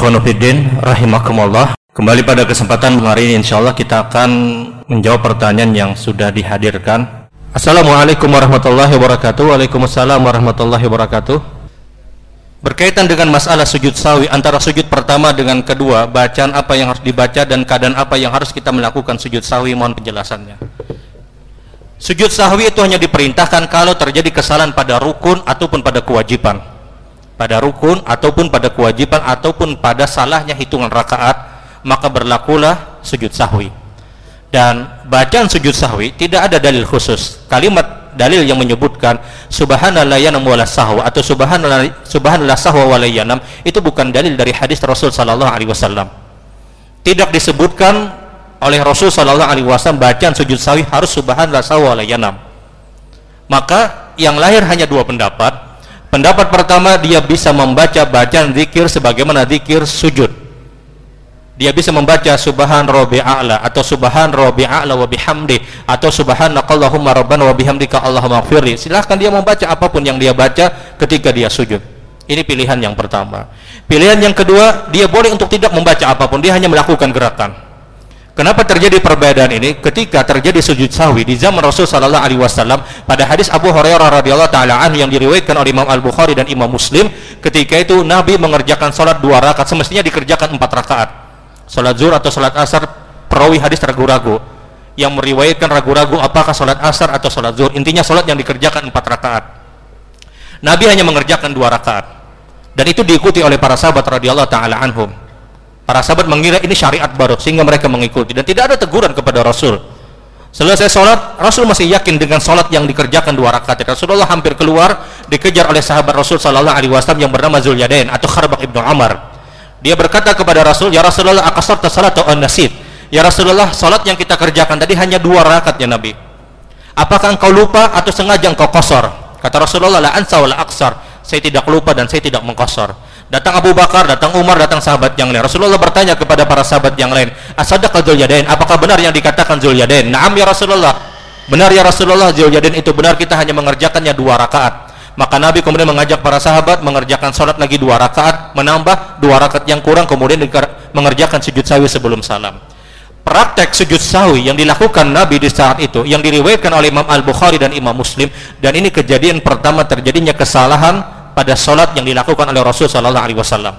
Ikhwanuddin rahimakumullah. Kembali pada kesempatan hari ini insyaallah kita akan menjawab pertanyaan yang sudah dihadirkan. Assalamualaikum warahmatullahi wabarakatuh. Waalaikumsalam warahmatullahi wabarakatuh. Berkaitan dengan masalah sujud sawi antara sujud pertama dengan kedua, bacaan apa yang harus dibaca dan keadaan apa yang harus kita melakukan sujud sawi, mohon penjelasannya. Sujud sahwi itu hanya diperintahkan kalau terjadi kesalahan pada rukun ataupun pada kewajiban pada rukun ataupun pada kewajiban ataupun pada salahnya hitungan rakaat maka berlakulah sujud sahwi. Dan bacaan sujud sahwi tidak ada dalil khusus. Kalimat dalil yang menyebutkan subhanallah yanam wala sahwa atau subhanallah subhanallah sahwa wala yanam itu bukan dalil dari hadis Rasul sallallahu alaihi wasallam. Tidak disebutkan oleh Rasul sallallahu alaihi wasallam bacaan sujud sahwi harus subhanallah sahwa wala yanam maka yang lahir hanya dua pendapat Pendapat pertama dia bisa membaca bacaan zikir sebagaimana zikir sujud. Dia bisa membaca subhan rabbi a'la atau subhan rabbi a'la wa bihamdi atau subhanakallahumma rabbana wa bihamdika allahumma. Silahkan dia membaca apa pun yang dia baca ketika dia sujud. Ini pilihan yang pertama. Pilihan yang kedua, dia boleh untuk tidak membaca apa pun, dia hanya melakukan gerakan. Kenapa terjadi perbedaan ini? Ketika terjadi sujud sahwi di zaman Rasul sallallahu alaihi wasallam pada hadis Abu Hurairah radhiyallahu taala yang diriwayatkan oleh Imam Al-Bukhari dan Imam Muslim, ketika itu Nabi mengerjakan salat dua rakaat semestinya dikerjakan empat rakaat. Salat zuhur atau salat asar perawi hadis ragu-ragu yang meriwayatkan ragu-ragu apakah salat asar atau salat zuhur. Intinya salat yang dikerjakan empat rakaat. Nabi hanya mengerjakan dua rakaat. Dan itu diikuti oleh para sahabat radhiyallahu taala anhum. Para sahabat mengira ini syariat baru sehingga mereka mengikuti dan tidak ada teguran kepada Rasul. Selesai sholat, Rasul masih yakin dengan sholat yang dikerjakan dua rakaat. Rasulullah hampir keluar dikejar oleh sahabat Rasul Sallallahu Alaihi Wasallam yang bernama Zulyadain atau Kharbak ibnu Amr. Dia berkata kepada Rasul, Ya Rasulullah, akasar salat atau nasid. Ya Rasulullah, sholat yang kita kerjakan tadi hanya dua rakaat ya Nabi. Apakah engkau lupa atau sengaja engkau kosor? Kata Rasulullah, la ansa wa la aksar. Saya tidak lupa dan saya tidak mengkosor. Datang Abu Bakar, datang Umar, datang sahabat yang lain. Rasulullah bertanya kepada para sahabat yang lain, "Asadaqah Yadain? Apakah benar yang dikatakan Yadain? "Na'am ya Rasulullah." Benar ya Rasulullah, Yadain itu benar kita hanya mengerjakannya dua rakaat. Maka Nabi kemudian mengajak para sahabat mengerjakan salat lagi dua rakaat, menambah dua rakaat yang kurang kemudian mengerjakan sujud sawi sebelum salam. Praktek sujud sawi yang dilakukan Nabi di saat itu yang diriwayatkan oleh Imam Al-Bukhari dan Imam Muslim dan ini kejadian pertama terjadinya kesalahan pada sholat yang dilakukan oleh Rasul Sallallahu Alaihi Wasallam.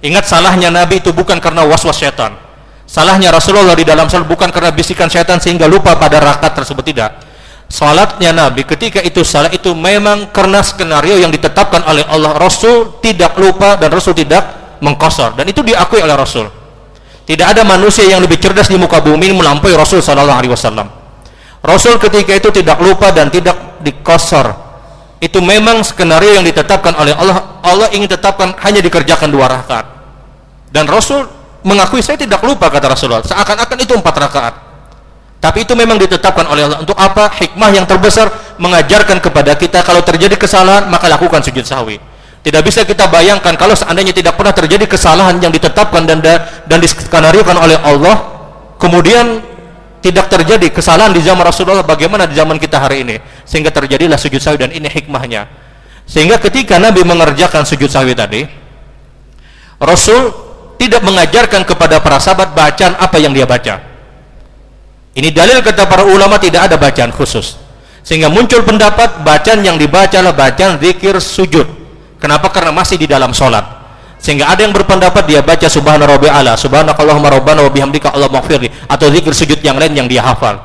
Ingat salahnya Nabi itu bukan karena was-was setan. Salahnya Rasulullah di dalam sholat bukan karena bisikan setan sehingga lupa pada rakaat tersebut tidak. Salatnya Nabi ketika itu salat itu memang karena skenario yang ditetapkan oleh Allah Rasul tidak lupa dan Rasul tidak mengkosor dan itu diakui oleh Rasul. Tidak ada manusia yang lebih cerdas di muka bumi melampaui Rasul Sallallahu Alaihi Wasallam. Rasul ketika itu tidak lupa dan tidak dikosor itu memang skenario yang ditetapkan oleh Allah. Allah ingin tetapkan hanya dikerjakan dua rakaat. Dan Rasul mengakui saya tidak lupa kata Rasulullah. Seakan-akan itu empat rakaat. Tapi itu memang ditetapkan oleh Allah. Untuk apa? Hikmah yang terbesar mengajarkan kepada kita kalau terjadi kesalahan maka lakukan sujud sahwi. Tidak bisa kita bayangkan kalau seandainya tidak pernah terjadi kesalahan yang ditetapkan dan dan diskenariokan oleh Allah kemudian tidak terjadi kesalahan di zaman Rasulullah bagaimana di zaman kita hari ini. Sehingga terjadilah sujud sahwi dan ini hikmahnya. Sehingga ketika Nabi mengerjakan sujud sahwi tadi Rasul tidak mengajarkan kepada para sahabat bacaan apa yang dia baca. Ini dalil kata para ulama tidak ada bacaan khusus. Sehingga muncul pendapat bacaan yang dibaca adalah bacaan zikir sujud. Kenapa? karena masih di dalam sholat sehingga ada yang berpendapat dia baca subhana rabbi ala subhanakallahumma rabbana wa bihamdika Allah maghfirli atau zikir sujud yang lain yang dia hafal.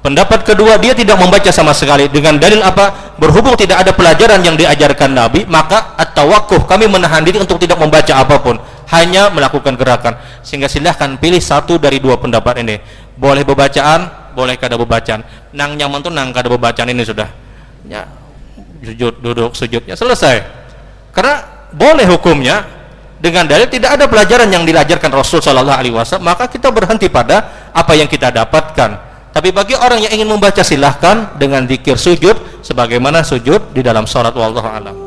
Pendapat kedua dia tidak membaca sama sekali. Dengan dalil apa? Berhubung tidak ada pelajaran yang diajarkan Nabi maka at-tawakkuf kami menahan diri untuk tidak membaca apa pun. Hanya melakukan gerakan. Sehingga silahkan pilih satu dari dua pendapat ini. Boleh bebacaan boleh kada bebacaan. Nang nyaman tuh nang kada bebacaan ini sudah. Ya sujud duduk sujudnya selesai. Karena boleh hukumnya dengan dalil tidak ada pelajaran yang diajarkan Rasul Shallallahu Alaihi Wasallam maka kita berhenti pada apa yang kita dapatkan. Tapi bagi orang yang ingin membaca silahkan dengan zikir sujud sebagaimana sujud di dalam sholat wallahu alam